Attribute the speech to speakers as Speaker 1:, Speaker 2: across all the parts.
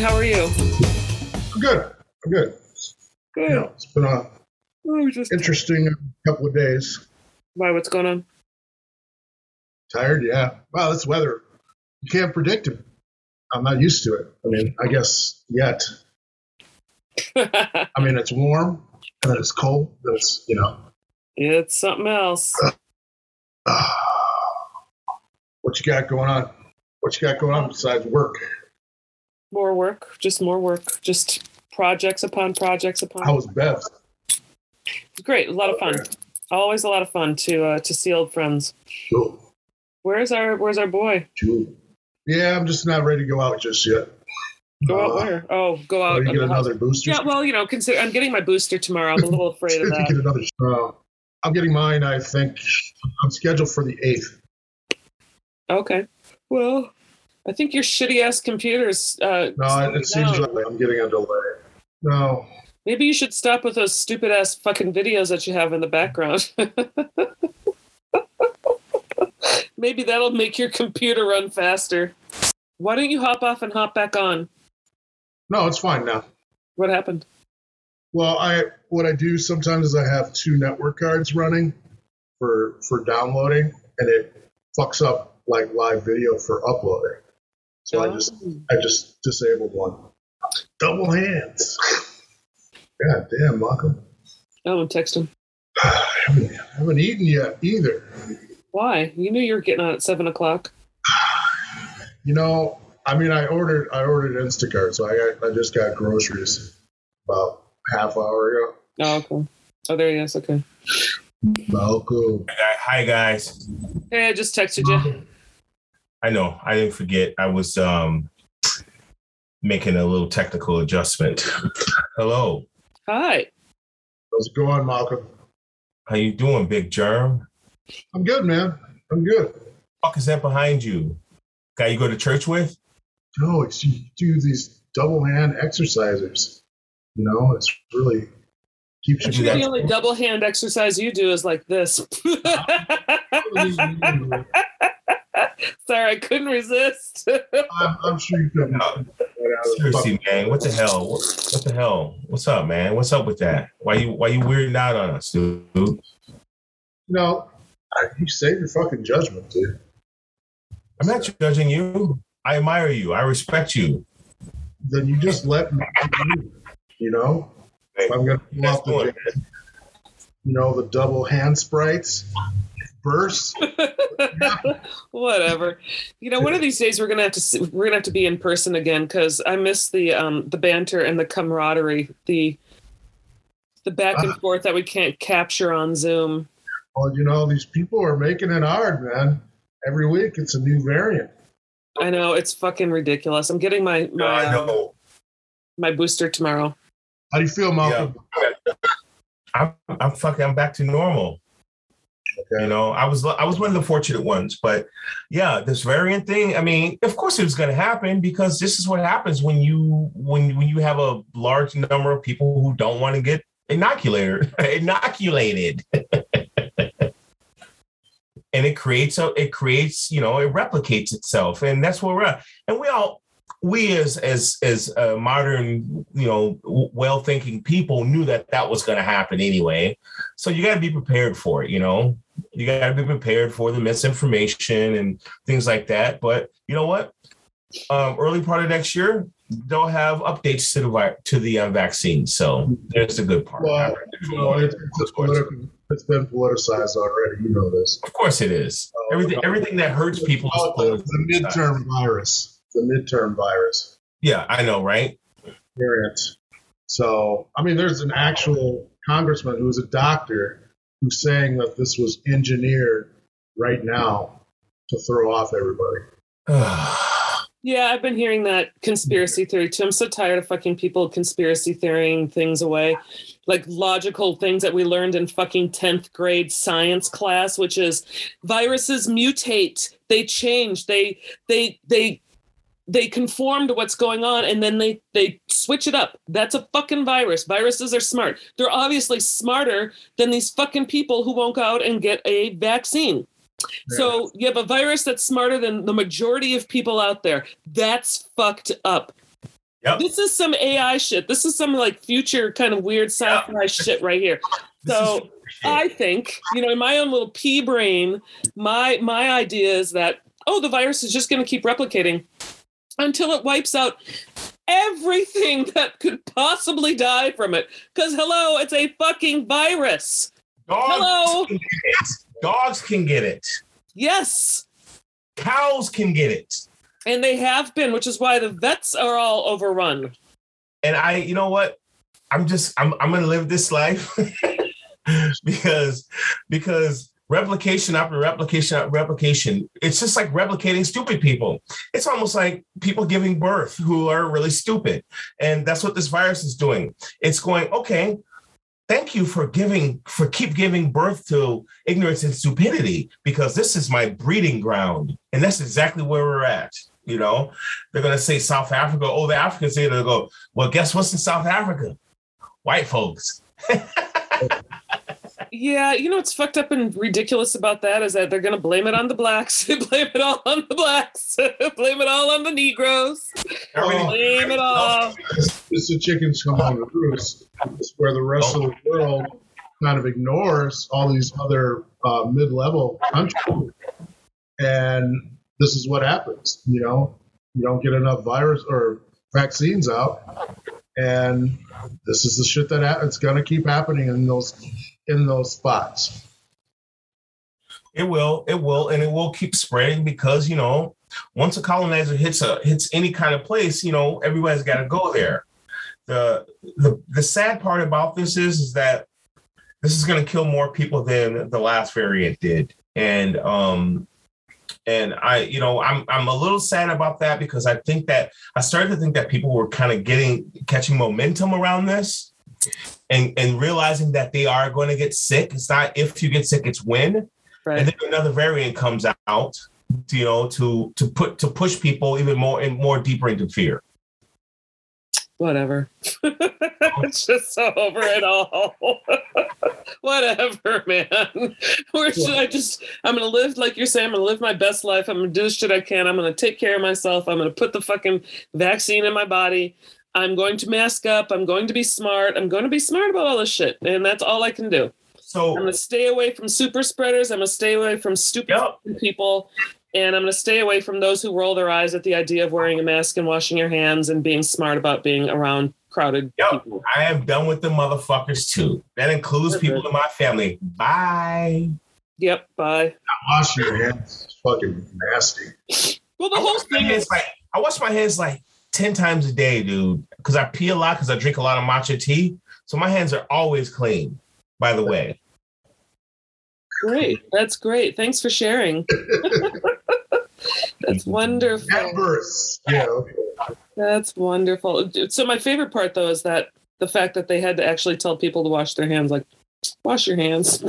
Speaker 1: How are you?
Speaker 2: I'm good. I'm good.
Speaker 1: Good.
Speaker 2: You know, it's been a
Speaker 1: Oh, just
Speaker 2: interesting couple of days.
Speaker 1: why? What's going on?
Speaker 2: Tired, yeah. Wow, this weather, you can't predict it. I'm not used to it. I mean, I guess yet. I mean, it's warm, and then it's cold, then it's, you know.
Speaker 1: it's something else.
Speaker 2: what you got going on? What you got going on besides work?
Speaker 1: More work, just more work, just projects upon projects upon.
Speaker 2: How was Bev?
Speaker 1: It's great. A lot of fun. Always a lot of fun to uh, to see old friends.
Speaker 2: Cool.
Speaker 1: Where's our Where's our boy?
Speaker 2: Cool. Yeah, I'm just not ready to go out just yet.
Speaker 1: Go out
Speaker 2: Uh,
Speaker 1: where? Oh, go out.
Speaker 2: you get
Speaker 1: house.
Speaker 2: another booster?
Speaker 1: Yeah, well, you know, consider I'm getting my booster tomorrow. I'm a little afraid of that.
Speaker 2: get another. Uh, I'm getting mine. I think I'm scheduled for the eighth.
Speaker 1: Okay. Well, I think your shitty ass computers. Uh,
Speaker 2: No, it, it seems
Speaker 1: down.
Speaker 2: like I'm getting a delay. No,
Speaker 1: Maybe you should stop with those stupid ass fucking videos that you have in the background. Maybe that'll make your computer run faster. Why don't you hop off and hop back on?
Speaker 2: no, it's fine now.
Speaker 1: What happened?
Speaker 2: Well, I what I do sometimes is I have two network cards running for for downloading, and it fucks up like live video for uploading. So I just
Speaker 1: Oh.
Speaker 2: I just disabled one. Double hands. God damn, Malcolm.
Speaker 1: Oh, and text him.
Speaker 2: I haven't, I haven't eaten yet either.
Speaker 1: Why? You knew you were getting on at seven o'clock.
Speaker 2: You know, I mean, I ordered I ordered Instacart, so I got I just got groceries about half hour ago.
Speaker 1: Oh, okay. Oh, there he is. Okay.
Speaker 2: Malcolm.
Speaker 3: Hi guys.
Speaker 1: Hey, I just texted you.
Speaker 3: I know I didn't forget. I was um making a little technical adjustment. Hello.
Speaker 1: Hi.
Speaker 2: How's it going, Malcolm?
Speaker 3: How you doing, Big Germ?
Speaker 2: I'm good, man. I'm good.
Speaker 3: Fuck is that behind you? Guy you go to church with?
Speaker 2: No, it's you do these double hand exercises. You know, it's really keeps you.
Speaker 3: do
Speaker 1: The only double hand exercise you do is like this. Sorry, I couldn't resist.
Speaker 2: I'm, I'm sure you can.
Speaker 3: No. Seriously, man. What the hell? What, what the hell? What's up, man? What's up with that? Why you why you weirding out on us, dude?
Speaker 2: No, you save your fucking judgment, dude.
Speaker 3: I'm not judging you. I admire you. I respect you.
Speaker 2: Then you just let me. You know, if I'm gonna pull
Speaker 3: That's
Speaker 2: off the, you know, the double hand sprites, bursts.
Speaker 1: Whatever. You know, one of these days we're gonna have to see, we're gonna have to be in person again because I miss the um the banter and the camaraderie, the the back and forth that we can't capture on Zoom.
Speaker 2: Well, you know, these people are making it hard, man. Every week it's a new variant.
Speaker 1: I know it's fucking ridiculous. I'm getting my
Speaker 3: No,
Speaker 1: my
Speaker 3: I
Speaker 1: uh, my booster tomorrow.
Speaker 2: How do you feel, Malcolm?
Speaker 3: I'm I'm fucking I'm back to normal. You know, I was I was one of the fortunate ones, but yeah, this variant thing. I mean, of course it was going to happen because this is what happens when you when when you have a large number of people who don't want to get inoculated inoculated. and it creates a it creates you know it replicates itself and that's where we're at and we all we as as as uh, modern you know well thinking people knew that that was going to happen anyway. So you got to be prepared for it you know? You got to be prepared for the misinformation and things like that. But you know what? Um, early part of next year they'll have updates to the vi- to the uh, vaccine. So there's the good part.
Speaker 2: Well, you know, it's, it's, political, it's been politicized already. You know this.
Speaker 3: of course it is. Everything everything that hurts people is
Speaker 2: the, the midterm virus. The midterm virus
Speaker 3: yeah i know right
Speaker 2: variant. So, I mean, there's an actual congressman who's a doctor who's saying that this was engineered right now to throw off everybody.
Speaker 1: Yeah, I've been hearing that conspiracy theory too. I'm so tired of fucking people conspiracy theorying things away. Like logical things that we learned in fucking 10th grade science class, which is viruses mutate, they change, they they they they conform to what's going on and then they they switch it up. That's a fucking virus. Viruses are smart. They're obviously smarter than these fucking people who won't go out and get a vaccine. So you have a virus that's smarter than the majority of people out there. That's fucked up.
Speaker 3: Yep.
Speaker 1: This is some AI shit. This is some like future kind of weird sci-fi shit right here. So I think, you know, in my own little pea brain, my my idea is that oh, the virus is just going to keep replicating until it wipes out everything that could possibly die from it. Because hello, it's a fucking virus.
Speaker 3: dogs
Speaker 1: Hello.
Speaker 3: can get it. Dogs can get it.
Speaker 1: Yes.
Speaker 3: Cows can get it.
Speaker 1: And they have been, which is why the vets are all overrun.
Speaker 3: and I, you know what? I'm just I'm I'm gonna live this life because because replication after replication after replication, it's just like replicating stupid people. It's almost like people giving birth who are really stupid. And that's what this virus is doing. It's going, okay, thank you for giving for keep giving birth to ignorance and stupidity because this is my breeding ground. And that's exactly where we're at. You know, they're gonna say South Africa. Oh, the Africans say they'll go, well, guess what's in South Africa? White folks.
Speaker 1: Yeah, you know what's fucked up and ridiculous about that is that they're going to blame it on the blacks. blame it all on the blacks. blame it all on the Negroes.
Speaker 3: Everything-
Speaker 1: Blame it all.
Speaker 2: It's the chickens come home to roost. It's where the rest of the world kind of ignores all these other uh, mid-level countries, and this is what happens. You know, you don't get enough virus or vaccines out, and this is the shit that ha- it's going to keep happening in those in those spots.
Speaker 3: It will, it will, and it will keep spreading because you know, once a colonizer hits a hits any kind of place, you know, everybody's got to go there. The the the sad part about this is is that this is going to kill more people than the last variant did, and um, and I, you know, I'm I'm a little sad about that because I think that I started to think that people were kind of getting catching momentum around this, and and realizing that they are going to get sick. It's not if you get sick, it's when
Speaker 1: Right.
Speaker 3: and then another variant comes out to, you know to to put to push people even more and more deeper into fear
Speaker 1: Whatever. it's just so over it all. Whatever, man. Where should I just? I'm gonna live like you're saying. I'm gonna live my best life. I'm gonna do the shit I can. I'm gonna take care of myself. I'm gonna put the fucking vaccine in my body. I'm going to mask up. I'm going to be smart. I'm going to be smart about all this shit, and that's all I can do.
Speaker 3: So I'm
Speaker 1: gonna stay away from super spreaders. I'm gonna stay away from stupid
Speaker 3: Yep.
Speaker 1: people. And I'm going to stay away from those who roll their eyes at the idea of wearing a mask and washing your hands and being smart about being around crowded
Speaker 3: Yep.
Speaker 1: people.
Speaker 3: i am done with the motherfuckers too that includes people in my family bye
Speaker 1: Yep. Bye.
Speaker 2: I wash your hands. It's fucking nasty.
Speaker 1: Well, the
Speaker 3: I
Speaker 1: whole thing is
Speaker 3: like I wash my hands like 10 times a day, dude. Because I pee a lot because I drink a lot of matcha tea. So my hands are always clean, by the way.
Speaker 1: great. That's great. Thanks for sharing. That's wonderful.
Speaker 2: Embers. You know,
Speaker 1: That's wonderful. So my favorite part though is that the fact that they had to actually tell people to wash their hands like wash your hands.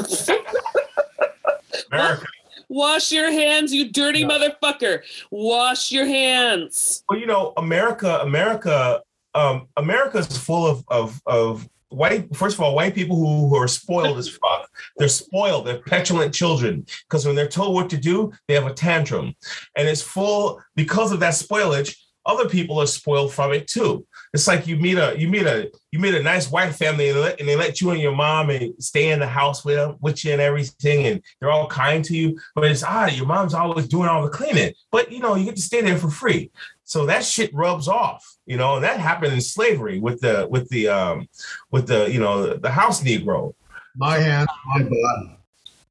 Speaker 3: America.
Speaker 1: Wash your hands, you dirty motherfucker. Wash your hands.
Speaker 3: Well, you know, America, America, um, America is full of of of white. First of all, white people who, who are spoiled as fuck. They're spoiled. They're petulant children because when they're told what to do, they have a tantrum, and it's full because of that spoilage. Other people are spoiled from it too. It's like you meet a you meet a you meet a nice white family and they let, and they let you and your mom and stay in the house with them, with you and everything, and they're all kind to you. But it's ah, your mom's always doing all the cleaning, but you know you get to stay there for free. So that shit rubs off, you know, and that happened in slavery with the with the um with the you know the house Negro.
Speaker 2: my hands, my body.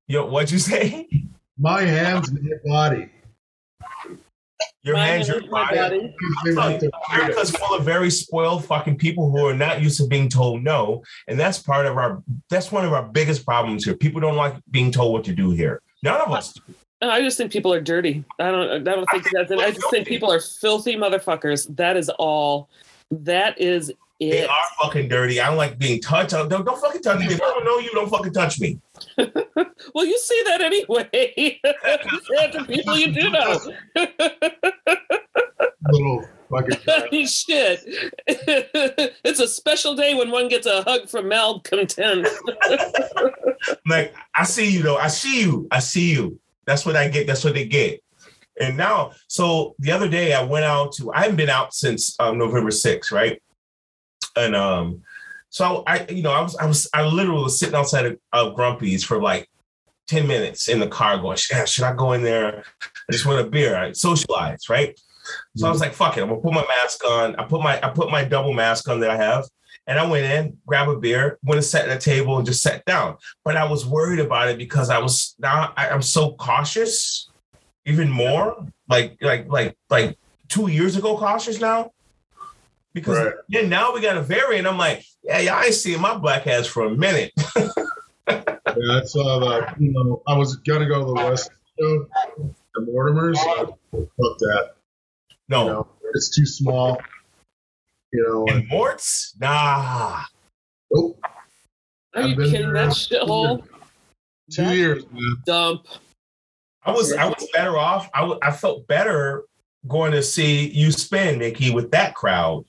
Speaker 3: Yo, what'd you say?
Speaker 2: My hands, my body.
Speaker 3: Your
Speaker 1: My
Speaker 3: hands, your
Speaker 1: hands, my
Speaker 3: body.
Speaker 2: They
Speaker 3: America's full of very spoiled fucking people who are not used to being told no, and that's part of our. That's one of our biggest problems here. People don't like being told what to do here. None of us. do.
Speaker 1: I just think people are dirty. I don't. I don't think that's. I just think people are filthy motherfuckers. That is all. That is
Speaker 3: They are fucking dirty. I don't like being touched. Don't, don't fucking touch me. If I don't know you, don't fucking touch me.
Speaker 1: Well, you see that anyway. you to people you do know.
Speaker 2: little fucking.
Speaker 1: I mean, shit. it's a special day when one gets a hug from Malcolm malcontent.
Speaker 3: like I see you though. I see you. I see you. That's what I get. That's what they get. And now, so the other day I went out to, I haven't been out since um, November 6th, right? And um, so I, you know, I was, I was, I literally was sitting outside of, of Grumpy's for like 10 minutes in the car going, yeah, should I go in there? I just want a beer. I socialize, right? So I was like, fuck it, I'm gonna put my mask on. I put my I put my double mask on that I have. And I went in, grab a beer, went and sat at a table and just sat down. But I was worried about it because I was now I, I'm so cautious, even more. Like like like like two years ago, cautious now. Because
Speaker 2: Right.
Speaker 3: then now we got a variant. I'm like, yeah, yeah, I ain't seen my black ass for a minute.
Speaker 2: Yeah, I saw that. Uh, you know, I was gonna go to the West show, the Mortimers. I- Fuck that.
Speaker 3: No,
Speaker 2: You know, it's too small. You know,
Speaker 3: and
Speaker 2: and,
Speaker 3: Morts, nah.
Speaker 2: oh,
Speaker 1: Are
Speaker 2: I've
Speaker 1: you kidding
Speaker 2: there.
Speaker 1: that shithole?
Speaker 2: two
Speaker 1: That
Speaker 2: years, man.
Speaker 1: Dump.
Speaker 3: I was I was better off. I I felt better going to see you spin Mickey with that crowd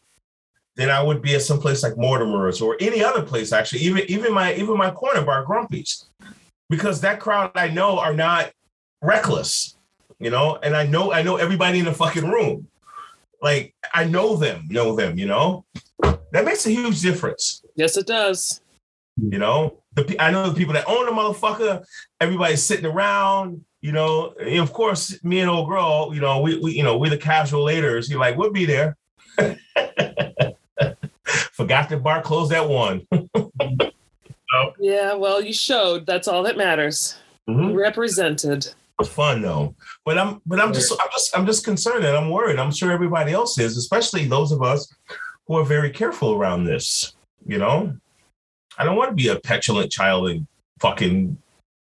Speaker 3: than I would be at some place like Mortimer's or any other place actually. Even even my even my corner bar Grumpy's, because that crowd I know are not reckless, you know, and I know I know everybody in the fucking room. Like I know them, know them, you know. That makes a huge difference.
Speaker 1: Yes, it does.
Speaker 3: You know, the I know the people that own the motherfucker. Everybody's sitting around. You know, and of course, me and old girl. You know, we, we you know we're the casual laters. You're like, we'll be there. Forgot the bar closed at one.
Speaker 1: Yeah, well, you showed. That's all that matters.
Speaker 3: Mhm.
Speaker 1: Represented.
Speaker 3: Fun though. But I'm but I'm just I'm just I'm just concerned and I'm worried. I'm sure everybody else is, especially those of us who are very careful around this. You know, I don't want to be a petulant child and fucking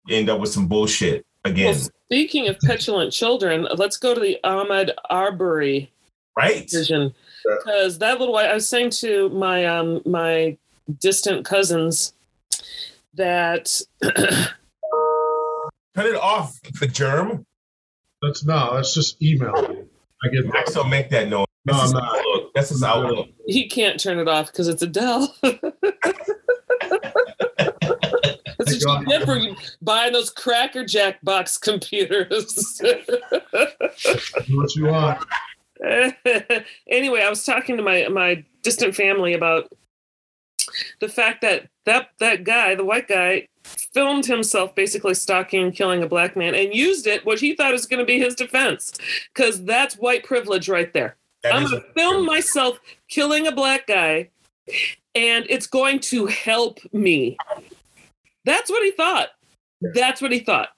Speaker 3: end up with some bullshit again.
Speaker 1: Well, speaking of petulant children, let's go to the Ahmaud Arbery
Speaker 3: right?
Speaker 1: decision. Because that little I was saying to my um my distant cousins that
Speaker 3: Cut it off, the germ.
Speaker 2: That's no, that's just email. I get
Speaker 3: I
Speaker 2: that.
Speaker 3: still make that noise.
Speaker 2: No,
Speaker 3: That's
Speaker 2: I'm not.
Speaker 3: outlook. That's his outlook.
Speaker 1: he can't turn it off because it's a Dell. That's what you get for buying those Cracker Jack box computers.
Speaker 2: Do what you want.
Speaker 1: anyway, I was talking to my my distant family about the fact that that that guy, the white guy, filmed himself basically stalking and killing a black man and used it, what he thought was going to be his defense, because that's white privilege right there.
Speaker 3: That
Speaker 1: I'm going to film myself killing a black guy, and it's going to help me. That's what he thought. That's what he thought.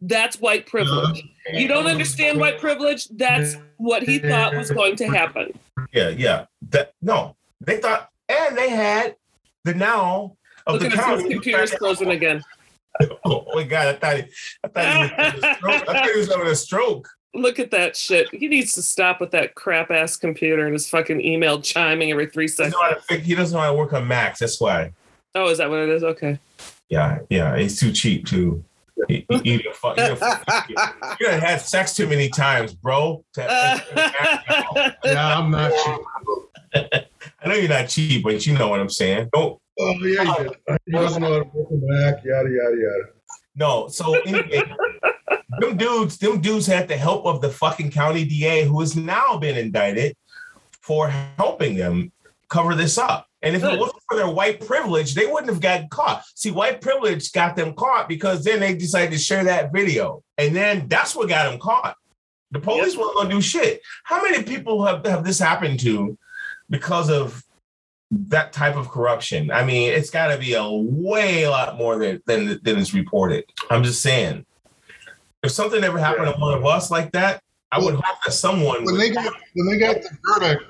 Speaker 1: That's white privilege. You don't understand white privilege? That's what he thought was going to happen.
Speaker 3: Yeah, yeah. That no, they thought, and they had the now of
Speaker 1: Look
Speaker 3: the
Speaker 1: at his
Speaker 3: county.
Speaker 1: computer's closing again.
Speaker 3: Oh my god! I thought he, I thought he was having a stroke. I thought he was having a stroke.
Speaker 1: Look at that shit. He needs to stop with that crap ass computer and his fucking email chiming every three seconds.
Speaker 3: know how to fix, he doesn't know how to work on Macs. That's why.
Speaker 1: Oh, is that what it is? Okay.
Speaker 3: Yeah, yeah. He's too cheap too. He a fuck- you done had sex too many times, bro. To-
Speaker 2: Yeah, I'm not cheap.
Speaker 3: I know you're not cheap, but you know what I'm saying. Don't
Speaker 2: Oh yeah, he. He doesn't know how to work a Mac. Yada yada yada.
Speaker 3: No. So anyway, them dudes, them dudes had the help of the fucking county DA who has now been indicted for helping them cover this up. And if it
Speaker 1: Good.
Speaker 3: wasn't for their white privilege, they wouldn't have gotten caught. See, white privilege got them caught because then they decided to share that video. And then that's what got them caught. The police weren't gonna do shit. How many people have, have this happened to because of that type of corruption? I mean, it's gotta be a way a lot more than than, than is reported. I'm just saying. If something ever happened to one of us like that, I would hope that someone
Speaker 2: When
Speaker 3: would,
Speaker 2: they got when they got the verdict,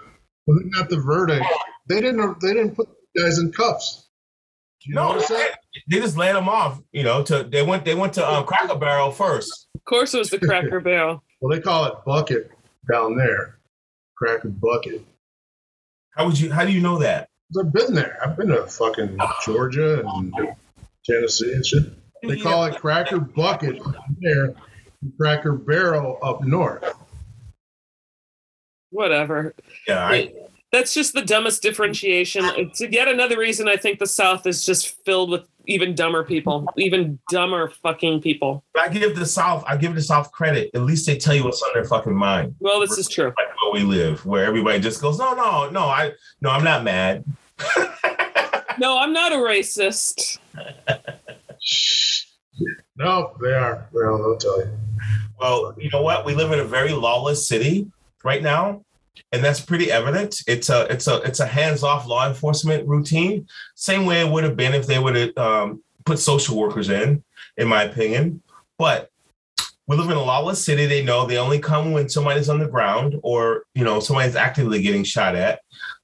Speaker 2: when they got the verdict, they didn't they didn't put guys in cuffs. Do you
Speaker 3: no,
Speaker 2: notice
Speaker 3: they,
Speaker 2: that?
Speaker 3: they just laid them off. You know, to they went they went to um, Cracker Barrel first.
Speaker 1: Of course, it was the Cracker Barrel.
Speaker 2: Well, they call it bucket down there, cracker bucket.
Speaker 3: How would you? How do you know that?
Speaker 2: I've been there. I've been to fucking Georgia and Tennessee and shit. They call it cracker bucket there, and cracker barrel up north.
Speaker 1: Whatever.
Speaker 3: Yeah, I,
Speaker 1: That's just the dumbest differentiation. It's yet another reason I think the South is just filled with even dumber people, even dumber fucking people.
Speaker 3: I give the South, I give the South credit. At least they tell you what's on their fucking mind.
Speaker 1: Well, this is true.
Speaker 3: Like where we live, where everybody just goes, no, no, no, I, no, I'm not mad.
Speaker 1: no, I'm not a racist.
Speaker 2: no, they are. Well, they'll tell you.
Speaker 3: Well, you know what? We live in a very lawless city right now and that's pretty evident. It's a it's a it's a hands-off law enforcement routine, same way it would have been if they would have um, put social workers in, in my opinion. But we live in a lawless city. They know they only come when somebody's on the ground or you know somebody's actively getting shot at.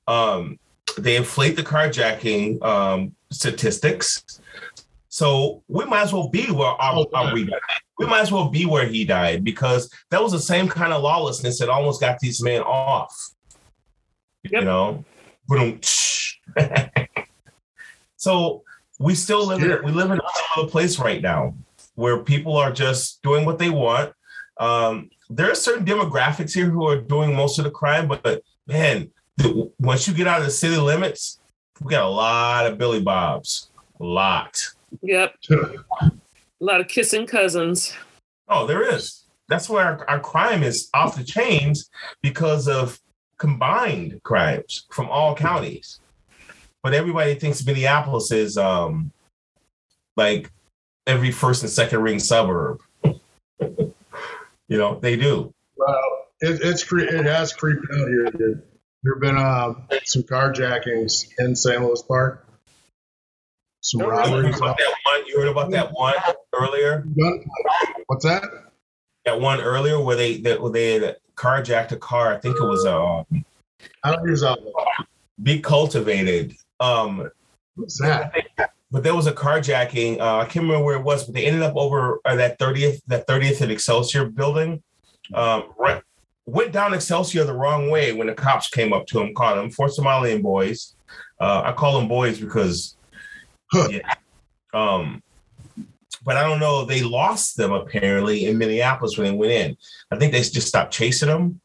Speaker 3: Um, they inflate the carjacking um, statistics. So we might as well be where our, oh, our we we might as well be where he died because that was the same kind of lawlessness that almost got these men off. Yep. You know, so we still live in we live in a place right now where people are just doing what they want. Um, there are certain demographics here who are doing most of the crime, but man, once you get out of the city limits, we got a lot of Billy Bobs, a lot.
Speaker 1: Yep. A lot of kissing cousins.
Speaker 3: Oh, there is. That's where our, our crime is off the chains because of combined crimes from all counties. But everybody thinks Minneapolis is um like every first and second ring suburb. you know, they do.
Speaker 2: Well, it, it's cre- it has creeped out here. Dude. There have been uh, some carjackings in St. Louis Park some
Speaker 3: no,
Speaker 2: robberies.
Speaker 3: You heard about that one? You heard about that one earlier?
Speaker 2: What's that?
Speaker 3: That one earlier where they that where they had carjacked a car. I think it was a. Um,
Speaker 2: I don't use that.
Speaker 3: Be cultivated. Um,
Speaker 2: What's that?
Speaker 3: But there was a carjacking. Uh, I can't remember where it was, but they ended up over uh, that thirtieth that thirtieth at Excelsior building. Um, right, went down Excelsior the wrong way when the cops came up to him, caught him. Four Somalian boys. Uh, I call them boys because yeah. Um, but I don't know. They lost them apparently in Minneapolis when they went in. I think they just stopped chasing them,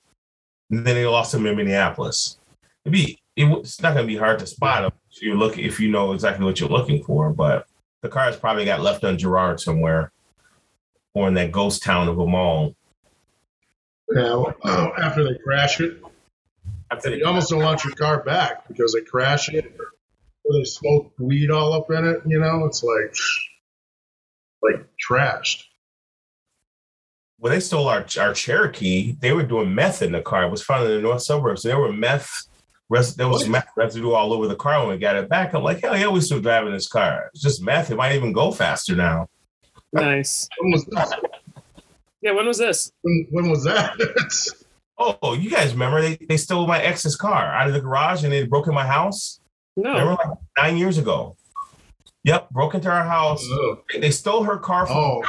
Speaker 3: and then they lost them in Minneapolis. It'd be it's not going to be hard to spot them if you look if you know exactly what you're looking for. But the cars probably got left on Girard somewhere, or in that ghost town of a mall.
Speaker 2: Yeah, well, after they crash it, after they you almost don't want your car back because they crash it where they smoke weed all up in it. You know, it's like like trashed.
Speaker 3: When they stole our our Cherokee, they were doing meth in the car. It was found in the north suburbs. There were meth. Res, there was what? meth residue all over the car when we got it back. I'm like, hell yeah, we still driving this car. It's just meth. It might even go faster now.
Speaker 1: Nice. When was this? Yeah, when was this?
Speaker 2: When, when was that?
Speaker 3: oh, you guys remember they, they stole my ex's car out of the garage and they broke in my house?
Speaker 1: No. Remember
Speaker 3: like nine years ago. Yep, broke into our house. Oh. They stole her car from oh.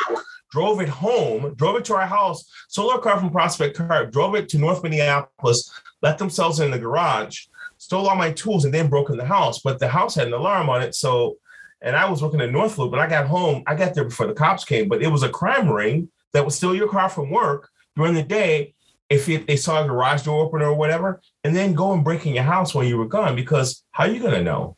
Speaker 3: drove it home, drove it to our house, stole our car from Prospect Car, drove it to North Minneapolis, let themselves in the garage, stole all my tools, and then broke in the house. But the house had an alarm on it. So, and I was working in North Loop, but I got home, I got there before the cops came, but it was a crime ring that would steal your car from work during the day if it, they saw a garage door opener or whatever, and then go and break in your house while you were gone. Because how are you going to know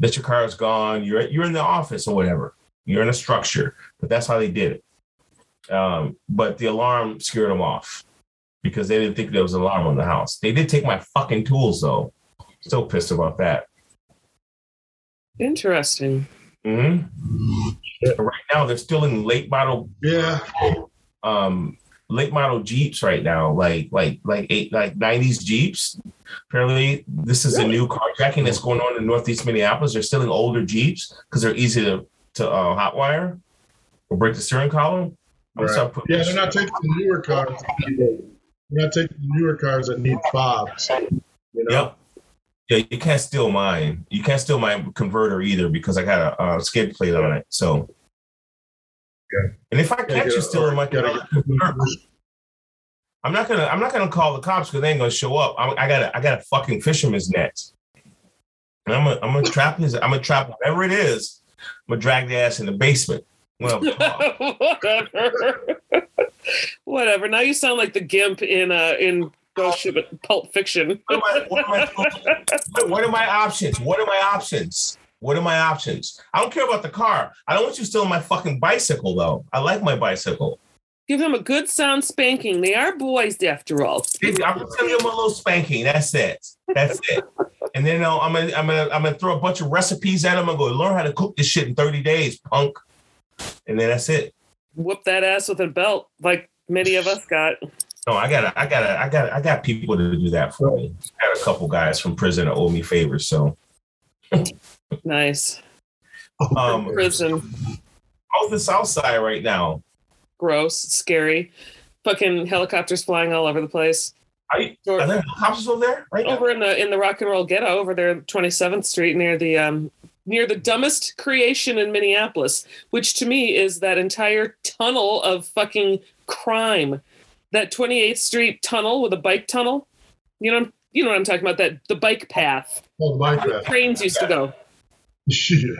Speaker 3: that your car is gone? You're you're in the office or whatever. You're in a structure, but that's how they did it. Um, but the alarm scared them off because they didn't think there was an alarm on the house. They did take my fucking tools though. Still pissed about that.
Speaker 1: Interesting.
Speaker 3: Mm-hmm. Right now, they're still in late model.
Speaker 2: Yeah.
Speaker 3: Um, late model Jeeps right now, like like like eight like nineties Jeeps. Apparently, this is really? a new carjacking that's going on in Northeast Minneapolis. They're stealing older Jeeps because they're easy to to uh, hotwire or break the steering column.
Speaker 2: Right. Yeah, they're not taking the newer cars. They're not taking the newer cars that need fobs. You know?
Speaker 3: Yep. Yeah, you can't steal mine. You can't steal my converter either because I got a, a skid plate on it. So and if I catch you stealing my car, I'm not gonna I'm not gonna call the cops because they ain't gonna show up. I'm, I got a I got a fucking fisherman's net. And I'm gonna I'm gonna trap his I'm gonna trap whatever it is. I'm gonna drag the ass in the basement. Well,
Speaker 1: whatever. whatever. Now you sound like the gimp in uh in Ghost Ship Pulp Fiction.
Speaker 3: what, am I, what, am I, what are my options? What are my options? What are my options? I don't care about the car. I don't want you stealing my fucking bicycle, though. I like my bicycle.
Speaker 1: Give them a good sound spanking. They are boys, after all.
Speaker 3: I'm gonna give them a little spanking. That's it. That's it. And then uh, I'm gonna I'm gonna I'm gonna throw a bunch of recipes at them and go learn how to cook this shit in 30 days, punk. And then that's it.
Speaker 1: Whoop that ass with a belt, like many of us got.
Speaker 3: No, I got I got I got I got people to do that for me. I got a couple guys from prison that owe me favors, so
Speaker 1: nice.
Speaker 3: Um,
Speaker 1: prison.
Speaker 3: How's the South Side right now?
Speaker 1: Gross, scary. Fucking helicopters flying all over the place.
Speaker 3: Are, you, are there helicopters over there right
Speaker 1: Over now? in the in the rock and roll ghetto over there, Twenty Seventh Street near the um near the dumbest creation in Minneapolis, which to me is that entire tunnel of fucking crime. That 28th Street tunnel with a bike tunnel. You know, you know what I'm talking about. That the bike path.
Speaker 2: Oh, the bike path.
Speaker 1: Trains used to go.
Speaker 2: Shit.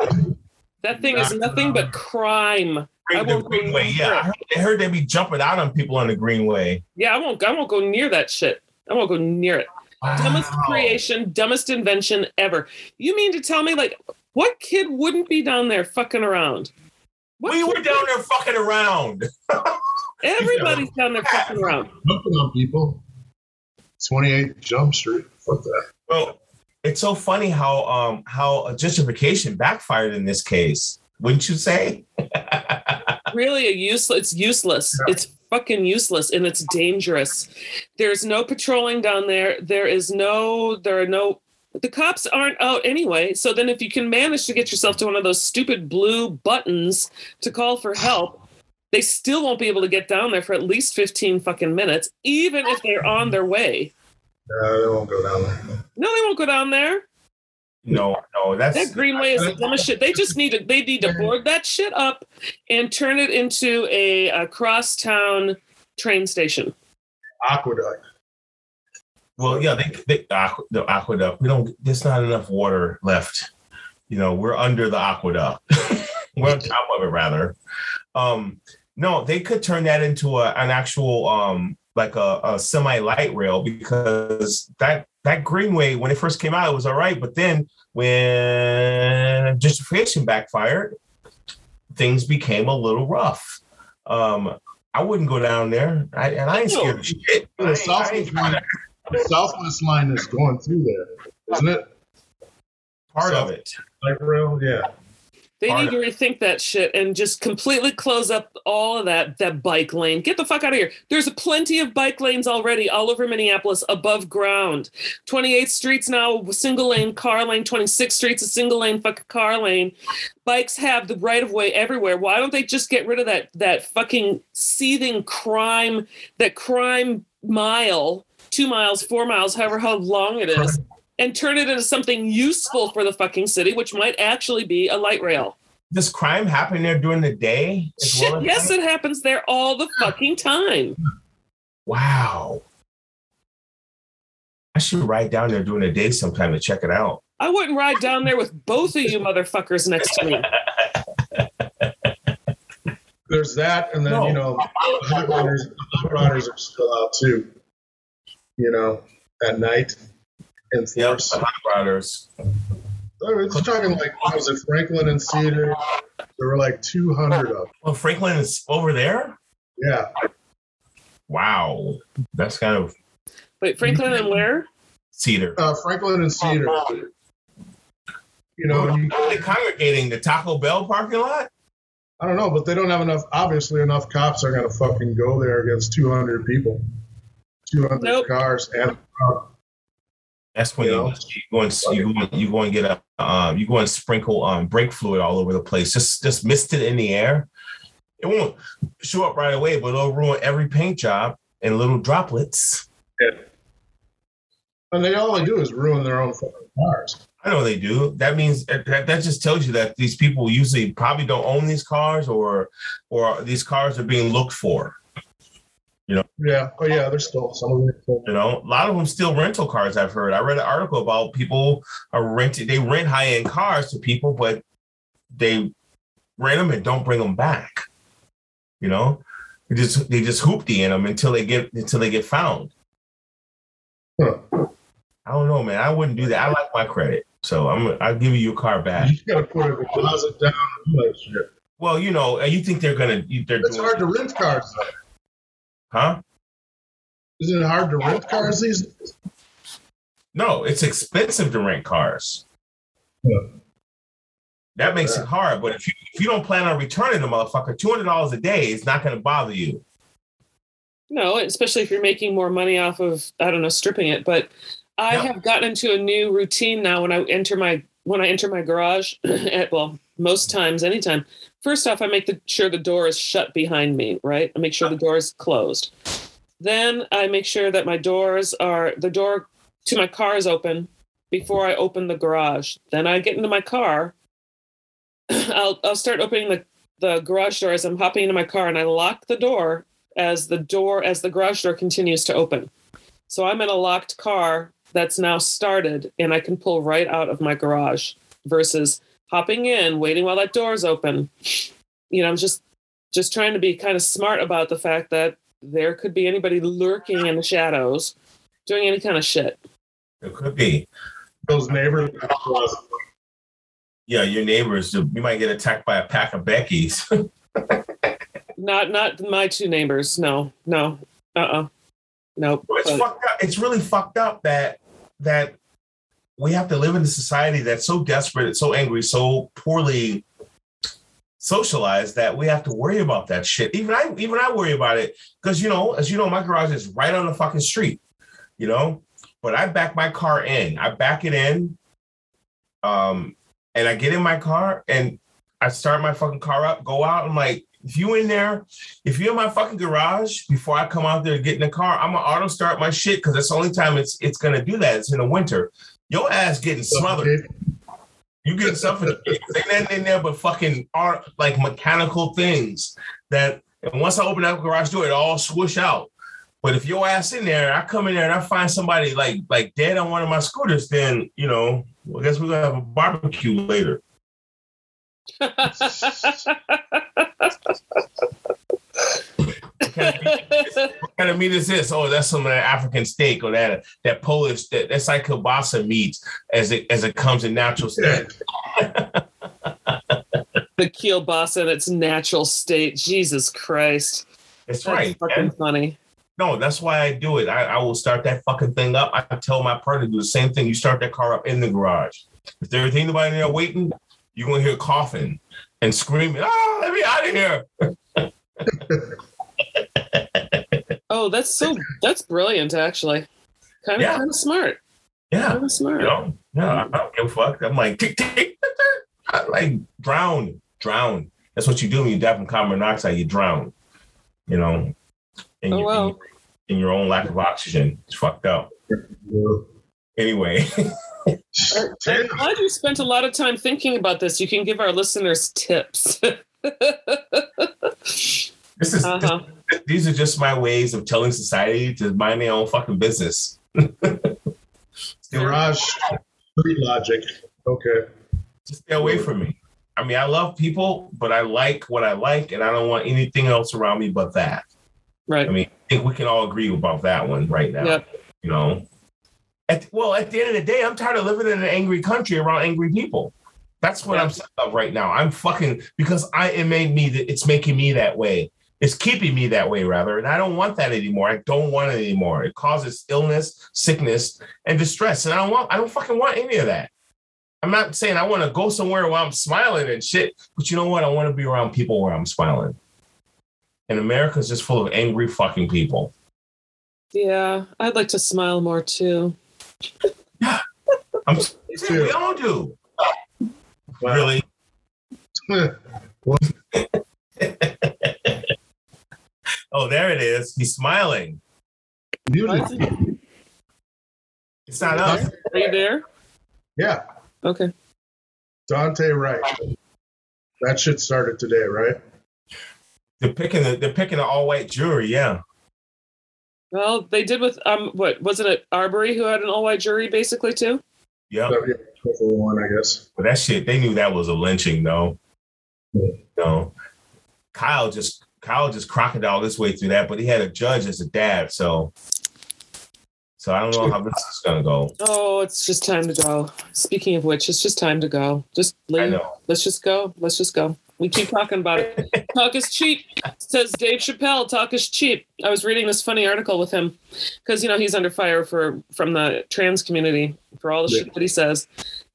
Speaker 1: That thing is nothing but crime.
Speaker 3: I won't Greenway. Yeah, I heard, I heard they be jumping out on people on the Greenway.
Speaker 1: Yeah, I won't. I won't go near that shit. I won't go near it. Wow. Dumbest creation, dumbest invention ever. You mean to tell me, like, what kid wouldn't be down there fucking around?
Speaker 3: What we were down there fucking around.
Speaker 1: Everybody's down there fucking around.
Speaker 2: Jumping on people. 28 Jump Street. Fuck that.
Speaker 3: Well, it's so funny how um how justification backfired in this case. Wouldn't you say?
Speaker 1: really, a useless. It's useless. Yeah. It's fucking useless and it's dangerous. There's no patrolling down there. There is no. There are no the cops aren't out anyway. So then, if you can manage to get yourself to one of those stupid blue buttons to call for help, they still won't be able to get down there for at least 15 fucking minutes, even if they're on their way.
Speaker 2: No, they won't go down there.
Speaker 1: No, they won't go down there.
Speaker 3: No, no, that's
Speaker 1: that Greenway is the dumbest shit. They just need to they need to board that shit up and turn it into a, a crosstown train station.
Speaker 2: Aqueduct.
Speaker 3: Well, yeah, they, they the aqueduct. We don't. There's not enough water left. You know, we're under the aqueduct. we're on top of it, rather. Um, no, they could turn that into a, an actual um, like a, a semi light rail because that that greenway when it first came out it was all right, but then when gentrification backfired, things became a little rough. Um, I wouldn't go down there, I, and I ain't scared of shit.
Speaker 2: The, Southwest line, the Southwest line is going through there, isn't it?
Speaker 3: Part South, of it.
Speaker 2: Light rail, yeah.
Speaker 1: They need to rethink that shit and just completely close up all of that that bike lane. Get the fuck out of here. There's plenty of bike lanes already all over Minneapolis above ground. 28th Street's now a single lane car lane. 26th Street's a single lane fucking car lane. Bikes have the right of way everywhere. Why don't they just get rid of that that fucking seething crime, that crime mile, two miles, four miles, however how long it is? And turn it into something useful for the fucking city, which might actually be a light rail.
Speaker 3: Does crime happen there during the day?
Speaker 1: Shit, well yes, it happens there all the fucking time.
Speaker 3: Wow. I should ride down there during the day sometime to check it out.
Speaker 1: I wouldn't ride down there with both of you motherfuckers next to me.
Speaker 2: There's that, and then no. you know, hot runners, hot runners are still out too. You know, at night
Speaker 3: in force. Yep, hot riders.
Speaker 2: Oh, it's talking like was it Franklin and Cedar? There were like 200 of them.
Speaker 3: Oh, Franklin is over there.
Speaker 2: Yeah.
Speaker 3: Wow, that's kind of.
Speaker 1: Wait, Franklin and where?
Speaker 3: Cedar.
Speaker 2: Uh, Franklin and Cedar. You know,
Speaker 3: are they congregating the Taco Bell parking lot?
Speaker 2: I don't know, but they don't have enough. Obviously, enough cops are going to fucking go there against 200 people, 200 nope. cars, and uh,
Speaker 3: that's when you, know? you, go and you go, you go and get a um, you go and sprinkle um, brake fluid all over the place. Just just mist it in the air. It won't show up right away, but it'll ruin every paint job in little droplets.
Speaker 2: Yeah. And they all they do is ruin their own cars.
Speaker 3: I know they do. That means that, that just tells you that these people usually probably don't own these cars, or or these cars are being looked for. You know.
Speaker 2: Yeah. Oh yeah. There's still some of them.
Speaker 3: You know, a lot of them steal rental cars. I've heard. I read an article about people are renting. They rent high end cars to people, but they rent them and don't bring them back. You know, they just they just hoopty in them until they get until they get found.
Speaker 2: Huh.
Speaker 3: I don't know, man. I wouldn't do that. I like my credit, so I'm. I'll give you your car back.
Speaker 2: You gotta put a deposit down.
Speaker 3: Well, you know, you think they're gonna? They're
Speaker 2: It's hard to rent cars. Though.
Speaker 3: Huh?
Speaker 2: Isn't it hard to rent cars these days?
Speaker 3: No, it's expensive to rent cars.
Speaker 2: Yeah.
Speaker 3: That makes
Speaker 2: Yeah.
Speaker 3: it hard. But if you if you don't plan on returning the motherfucker, two hundred dollars a day is not going to bother you.
Speaker 1: No, especially if you're making more money off of I don't know stripping it. But I
Speaker 3: Yeah.
Speaker 1: have gotten into a new routine now when I enter my when I enter my garage. At, well, most times, anytime. First off, I make the, sure the door is shut behind me. Right, I make sure the door is closed. Then I make sure that my doors are the door to my car is open before I open the garage. Then I get into my car. I'll I'll start opening the the garage door as I'm hopping into my car, and I lock the door as the door as the garage door continues to open. So I'm in a locked car that's now started and I can pull right out of my garage versus hopping in, waiting while that door's open. You know, I'm just just trying to be kind of smart about the fact that there could be anybody lurking in the shadows doing any kind of shit.
Speaker 3: It could be.
Speaker 2: Those neighbors.
Speaker 3: Yeah, your neighbors. You might get attacked by a pack of Becky's.
Speaker 1: Not not my two neighbors. No, no. Uh-uh. Nope.
Speaker 3: it's
Speaker 1: But-
Speaker 3: fucked up. It's really fucked up that that we have to live in a society that's so desperate, it's so angry, so poorly socialized that we have to worry about that shit. Even I, even I worry about it because you know, as you know, my garage is right on the fucking street. You know, but I back my car in. I back it in, um, and I get in my car and I start my fucking car up, go out. I'm like, if you in there, if you're in my fucking garage before I come out there to get in the car, I'm gonna auto start my shit because that's the only time it's it's gonna do that. It's in the winter. Your ass getting smothered. You getting suffocated. Ain't nothing in there but fucking art like mechanical things that and once I open that garage door, it all swoosh out. But if your ass in there, I come in there and I find somebody like like dead on one of my scooters, then you know, well, I guess we're gonna have a barbecue later. What kind of meat is this? What kind of meat is this? Oh, that's some of that African steak or that that Polish that that's like kielbasa meat as it as it comes in natural state.
Speaker 2: Yeah.
Speaker 1: the kielbasa in its natural state. Jesus Christ.
Speaker 3: That's
Speaker 1: That's
Speaker 3: right.
Speaker 1: fucking
Speaker 3: man.
Speaker 1: funny.
Speaker 3: No, that's why I do it. I, I will start that fucking thing up. I tell my partner to do the same thing. You start that car up in the garage. If there's anybody there waiting, you're gonna hear coughing and screaming, "Oh, let me out of
Speaker 1: Oh, that's so that's brilliant actually. Kind of
Speaker 3: Yeah.
Speaker 1: kind of smart.
Speaker 3: Yeah,
Speaker 1: Kind of smart.
Speaker 3: you know, yeah. I don't give a fuck. I'm like, tick, tick, tick. I like drown, drown. That's what you do when you die from carbon monoxide. You drown. You know, in,
Speaker 1: Oh,
Speaker 3: your,
Speaker 1: wow.
Speaker 3: in, your, own lack of oxygen. It's fucked up. Anyway,
Speaker 1: I'm glad you spent a lot of time thinking about this. You can give our listeners tips.
Speaker 3: this is
Speaker 1: uh-huh.
Speaker 3: these are just my ways of telling society to mind their own fucking business.
Speaker 2: Garage street logic. Okay.
Speaker 3: Just stay away from me. I mean, I love people, but I like what I like, and I don't want anything else around me but that.
Speaker 1: Right.
Speaker 3: I mean, I think we can all agree about that one right now.
Speaker 1: Yep.
Speaker 3: You know, at, well, at the end of the day, I'm tired of living in an angry country around angry people. That's what
Speaker 1: Yeah.
Speaker 3: I'm sick of right now. I'm fucking because I it made me that it's making me that way. It's keeping me that way rather, and I don't want that anymore. I don't want it anymore. It causes illness, sickness, and distress, and I don't want. I don't fucking want any of that. I'm not saying I want to go somewhere where I'm smiling and shit, but you know what? I want to be around people where I'm smiling. And America's just full of angry fucking people.
Speaker 1: Yeah, I'd like to smile more too.
Speaker 3: I'm
Speaker 2: Me
Speaker 3: we all do.
Speaker 2: Wow.
Speaker 3: Really? Oh, there it is. He's smiling.
Speaker 2: Muted.
Speaker 3: It's not us.
Speaker 1: Are you there?
Speaker 2: Yeah.
Speaker 1: Okay.
Speaker 2: Daunte Wright. That shit started today, right?
Speaker 3: They're picking the, they're picking an all white jury. Yeah.
Speaker 1: Well, they did with um what wasn't it Arbery who had an all white jury basically too?
Speaker 3: Yeah.
Speaker 2: So, yeah, 1201, I guess.
Speaker 3: But that shit, they knew that was a lynching, though.
Speaker 2: Yeah.
Speaker 3: No. Kyle just Kyle just crocodile his way through that, but he had a judge as a dad, so So I don't know how this is gonna go.
Speaker 1: Oh, it's just time to go. Speaking of which, it's just time to go. Just
Speaker 3: I
Speaker 1: leave.
Speaker 3: know.
Speaker 1: Let's just go. Let's just go. We keep talking about it. Talk is cheap, says Dave Chappelle. Talk is cheap. I was reading this funny article with him because you know he's under fire for from the trans community for all the
Speaker 2: Yeah.
Speaker 1: shit that he says.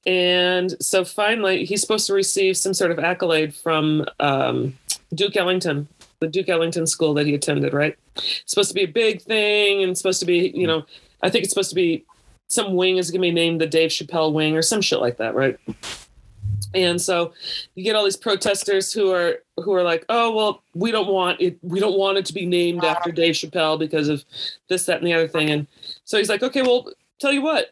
Speaker 1: And so finally, he's supposed to receive some sort of accolade from um, Duke Ellington, the Duke Ellington school that he attended. Right? It's supposed to be a big thing, and supposed to be, you mm-hmm. know, I think it's supposed to be some wing is going to be named the Dave Chappelle wing or some shit like that, right? And so you get all these protesters who are who are like, oh well, we don't want it. We don't want it to be named after Dave Chappelle because of this, that, and the other thing. And so he's like, okay, well, tell you what,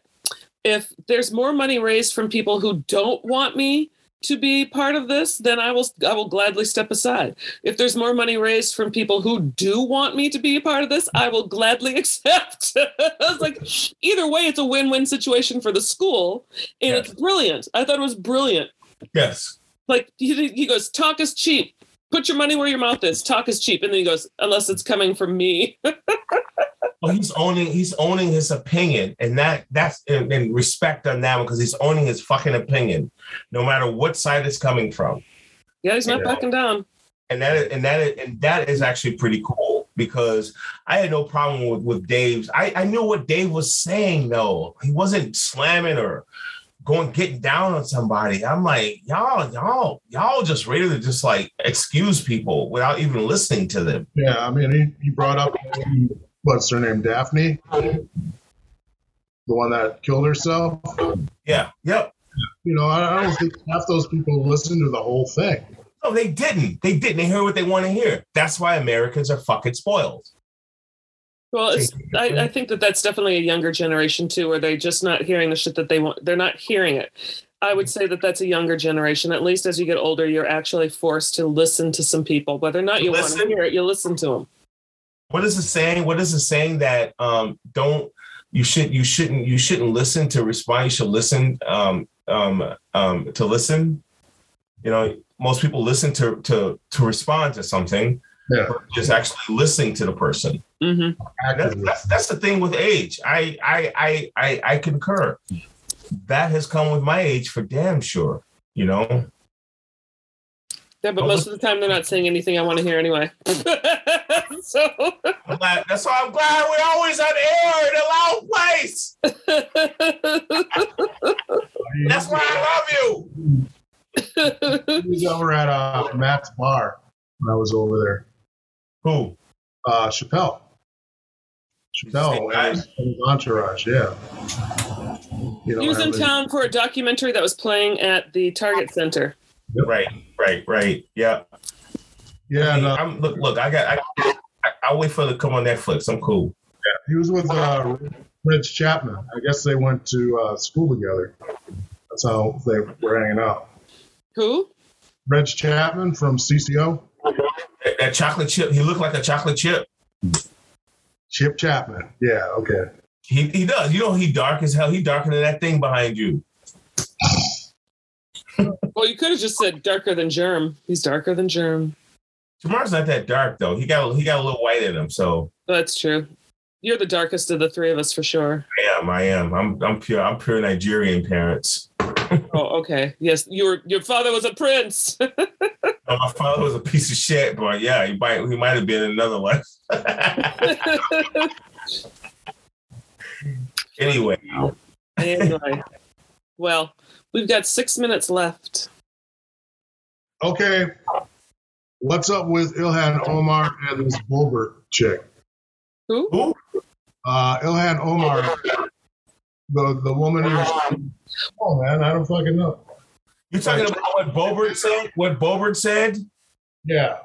Speaker 1: if there's more money raised from people who don't want me to be part of this, then I will I will gladly step aside. If there's more money raised from people who do want me to be a part of this, I will gladly accept. I was like, either way, it's a win-win situation for the school, and
Speaker 3: Yeah.
Speaker 1: it's brilliant. I thought it was brilliant.
Speaker 3: Yes.
Speaker 1: Like he, he goes, talk is cheap. Put your money where your mouth is. Talk is cheap, and then he goes, unless it's coming from me.
Speaker 3: Well, he's owning he's owning his opinion, and that that's and, and respect on that one because he's owning his fucking opinion, no matter what side it's coming from.
Speaker 1: yeah, he's not
Speaker 3: Yeah.
Speaker 1: backing down.
Speaker 3: and that and that and that is actually pretty cool because I had no problem with with Dave's. I I knew what Dave was saying though. He wasn't slamming or going getting down on somebody. I'm like y'all y'all y'all just ready to just like excuse people without even listening to them.
Speaker 2: Yeah, I mean, he, he brought up what's her name, Daphne, the one that killed herself.
Speaker 3: Yeah. Yep.
Speaker 2: You know, I, I don't think half those people listened to the whole thing.
Speaker 3: No, they didn't. They didn't. They hear what they want to hear. That's why Americans are fucking spoiled.
Speaker 1: Well, it's I, I think that that's definitely a younger generation too, where they're just not hearing the shit that they want. They're not hearing it. I would say that that's a younger generation. At least as you get older, you're actually forced to listen to some people, whether or not you want to hear it. You listen to them.
Speaker 3: What is the saying? What is the saying that um don't you should you shouldn't you shouldn't listen to respond. You should listen um um um to listen. You know, most people listen to to to respond to something,
Speaker 2: Yeah,
Speaker 3: just actually listening to the person.
Speaker 1: hmm
Speaker 3: that's, that's that's the thing with age. I I I I, I concur. That has come with my age for damn sure. You know,
Speaker 1: Yeah, but most of the time they're not saying anything I want to hear anyway. so
Speaker 3: glad, that's why I'm glad we're always on air in a loud place. That's why I love you.
Speaker 2: He was over at uh, Matt's bar when I was over there.
Speaker 3: Who?
Speaker 2: Uh, Chappelle. Chappelle and his, his entourage, yeah. You know,
Speaker 1: he was in
Speaker 2: having-
Speaker 1: town for a documentary that was playing at the Target Center.
Speaker 3: Right, right, right. Yeah.
Speaker 2: Yeah, and, uh,
Speaker 3: I'm, look, look. I got. I, I, I'll wait for it to come on Netflix. I'm cool.
Speaker 2: he was with uh, Reg Chapman. I guess they went to uh, school together. That's how they were hanging out.
Speaker 1: Who?
Speaker 2: Reg Chapman from CCO.
Speaker 3: That, that chocolate chip. He looked like a chocolate chip.
Speaker 2: Chip Chapman. Yeah, okay.
Speaker 3: He he does. You know he dark as hell. He darker than that thing behind you.
Speaker 1: Well, you could have just said darker than Germ. He's darker than Germ.
Speaker 3: Jamar's not that dark though. He got he got a little white in him. So
Speaker 1: That's true. You're the darkest of the three of us for sure.
Speaker 3: I am. I am. I'm I'm pure. I'm pure Nigerian parents.
Speaker 1: Oh, okay. Yes, your your father was a prince.
Speaker 3: Oh, my father was a piece of shit, but yeah, he might he might have been in another life. anyway,
Speaker 1: anyway, well, we've got six minutes left.
Speaker 2: Okay. What's up with Ilhan Omar and this Boebert chick?
Speaker 1: Who?
Speaker 3: who?
Speaker 2: Uh, Ilhan Omar, the the woman who's. Oh man, I don't fucking know.
Speaker 3: You talking about what Boebert said? What Boebert said?
Speaker 2: Yeah,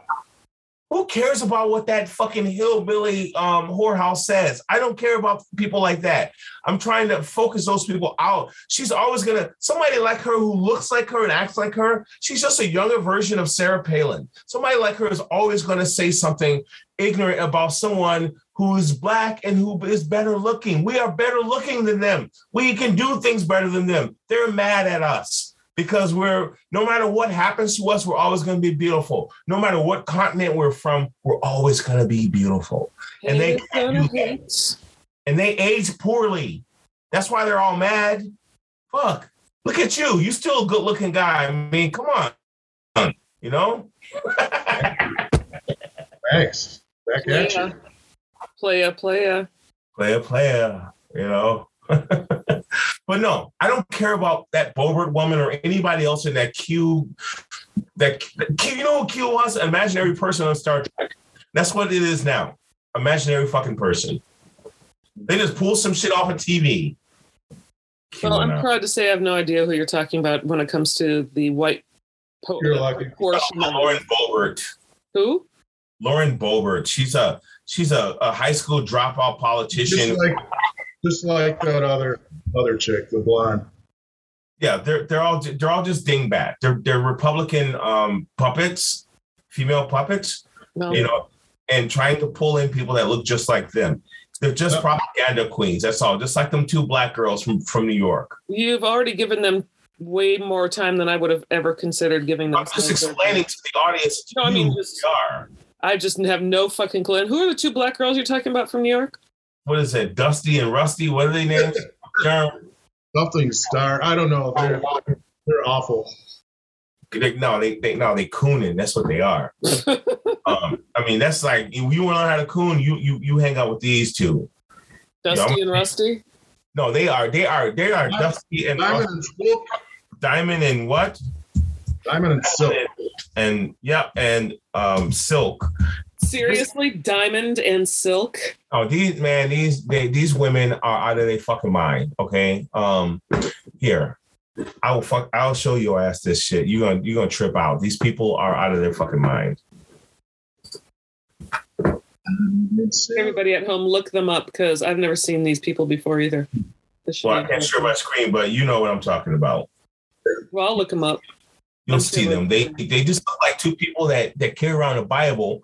Speaker 3: Who cares about what that fucking hillbilly um, whorehouse says? I don't care about people like that. I'm trying to focus those people out. She's always gonna somebody like her who looks like her and acts like her. She's just a younger version of Sarah Palin. Somebody like her is always gonna say something ignorant about someone who is black and who is better looking. We are better looking than them. We can do things better than them. They're mad at us because we're no matter what happens to us, we're always going to be beautiful. No matter what continent we're from, we're always going to be beautiful. And they
Speaker 1: Haters
Speaker 3: do that. and they age poorly. That's why they're all mad. Fuck. Look at you. You still a good looking guy. I mean, come on. You know?
Speaker 2: Thanks. Back at you.
Speaker 1: Playa, playa.
Speaker 3: Player, player, you know. but no, I don't care about that Boebert woman or anybody else in that Q. That Q, you know who Q was? An imaginary person on Star Trek. That's what it is now. Imaginary fucking person. They just pull some shit off of TV. Q
Speaker 1: Well, I'm
Speaker 3: now.
Speaker 1: proud to say I have no idea who you're talking about when it comes to the white po-
Speaker 2: You're lucky.
Speaker 1: portion of
Speaker 3: Lauren Boebert.
Speaker 1: who?
Speaker 3: Lauren Boebert. She's a she's a, a high school dropout politician.
Speaker 2: Just like, just like that other other chick, the blonde.
Speaker 3: yeah, they're they're all they're all just dingbat. They're they're Republican um, puppets, female puppets,
Speaker 1: No.
Speaker 3: you know, and trying to pull in people that look just like them. They're just
Speaker 2: Yeah.
Speaker 3: propaganda queens. That's all. Just like them two black girls from from New York.
Speaker 1: You've already given them way more time than I would have ever considered giving them.
Speaker 3: I'm just explaining to the audience
Speaker 1: No, I mean,
Speaker 3: who
Speaker 1: just-
Speaker 3: are.
Speaker 1: I just have no fucking clue. And who are the two black girls you're talking about from New York?
Speaker 3: What is it? Dusty and Rusty. What are they named? Sure.
Speaker 2: Something star. I don't know. They're they're awful.
Speaker 3: They, no, they, they no, they cooning. That's what they are. um, I mean, that's like if you want to learn how to coon, you you you hang out with these two.
Speaker 1: Dusty
Speaker 3: Yeah.
Speaker 1: and Rusty.
Speaker 3: No, they are they are they are Dusty and
Speaker 2: Diamond
Speaker 3: Rusty.
Speaker 2: and silk.
Speaker 3: Diamond and what?
Speaker 2: Diamond and silk.
Speaker 3: And yep, and um Silk.
Speaker 1: Seriously, Diamond and Silk.
Speaker 3: Oh, these man, these they, these women are out of their fucking mind. Okay, um, here, I will fuck. I'll show your ass this shit. You gonna you gonna trip out. These people are out of their fucking mind.
Speaker 1: Everybody at home, look them up because I've never seen these people before either.
Speaker 3: Well, I can't share my screen, but you know what I'm talking about.
Speaker 1: Well, I'll look them up.
Speaker 3: You'll
Speaker 1: I'm
Speaker 3: see them. They they just look like two people that that carry around a Bible,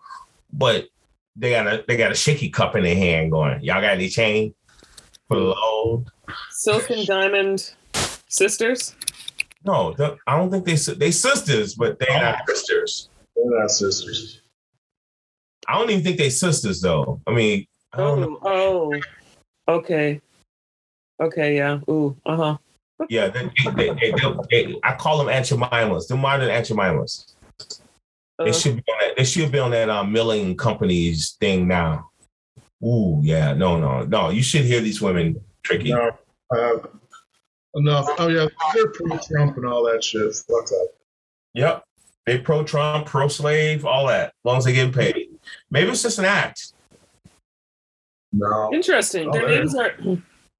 Speaker 3: but they got a they got a shaky cup in their hand, going, "Y'all got any chain for the load?"
Speaker 1: Silk and Diamond sisters.
Speaker 3: No, the- I don't think they si- they sisters, but they're not sisters.
Speaker 2: They're not sisters.
Speaker 3: I don't even think they sisters though. I mean, I don't know.
Speaker 1: Oh, oh, okay, okay, yeah. Ooh, uh huh.
Speaker 3: Yeah, they, they, they, they, they- I call them Aunt Jemimas. They're modern Aunt Jemimas. They should be on that. They should be on that um, milling companies thing now. Ooh, yeah, no, no, no. You should hear these women, tricky.
Speaker 2: No, uh, enough. Oh yeah, they're pro-Trump and all that shit. Fuck that.
Speaker 3: Yep, they pro Trump, pro slave, all that. As long as they get paid. Maybe it's just an act.
Speaker 2: No.
Speaker 1: Interesting. Their
Speaker 2: Oh,
Speaker 1: names are.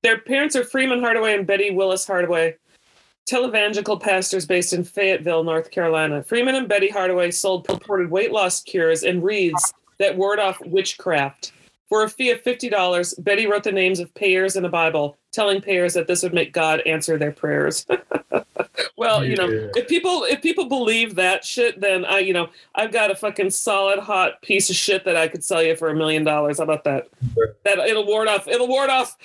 Speaker 1: Their parents are Freeman Hardaway and Betty Willis Hardaway, televangelical pastors based in Fayetteville, North Carolina. Freeman and Betty Hardaway sold purported weight loss cures and wreaths that ward off witchcraft. For a fee of $50, Betty wrote the names of payers in a Bible, telling payers that this would make God answer their prayers. well, you know, if people if people believe that shit, then I, you know, I've got a fucking solid hot piece of shit that I could sell you for a million dollars. How about that? That it'll ward off it'll ward off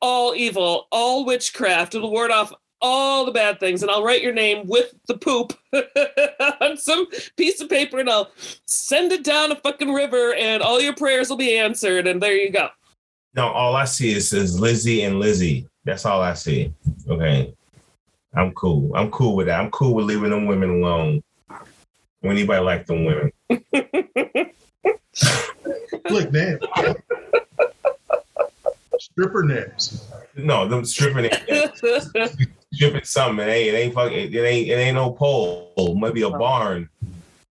Speaker 1: all evil, all witchcraft. It'll ward off all the bad things, and I'll write your name with the poop on some piece of paper, and I'll send it down a fucking river, and all your prayers will be answered. And there you go.
Speaker 3: No, all I see is, is Lizzie and Lizzie. That's all I see. Okay. I'm cool. I'm cool with that. I'm cool with leaving them women alone. When anybody like them women?
Speaker 2: Look, name. Stripper names.
Speaker 3: No, them stripping it, stripping something. It ain't, it ain't fucking, it ain't, it ain't no pole. Maybe a barn.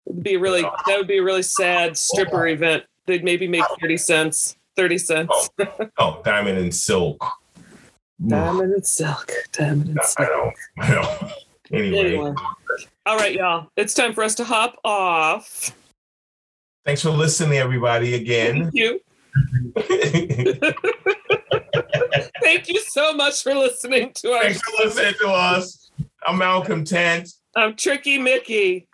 Speaker 1: It'd be really that would be a really sad stripper event. They'd maybe make thirty cents. Thirty cents.
Speaker 3: Oh, oh diamond and silk.
Speaker 1: Diamond and silk. Diamond and silk.
Speaker 3: I
Speaker 1: silk.
Speaker 3: know. I know. Anyway,
Speaker 1: Anyway. All right, y'all. It's time for us to hop off.
Speaker 3: thanks for listening, everybody, again.
Speaker 1: Thank you. Thank you so much for listening to our
Speaker 3: thanks for listening to us. I'm Malcolm Tent.
Speaker 1: I'm Tricky Mickey.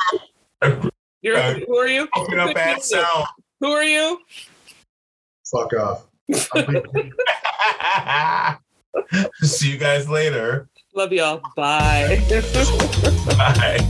Speaker 1: You're
Speaker 3: Uh,
Speaker 1: who are you?
Speaker 3: Open up bad sound.
Speaker 1: Who are you?
Speaker 2: Fuck off.
Speaker 3: See you guys later.
Speaker 1: Love y'all. Bye.
Speaker 3: Bye.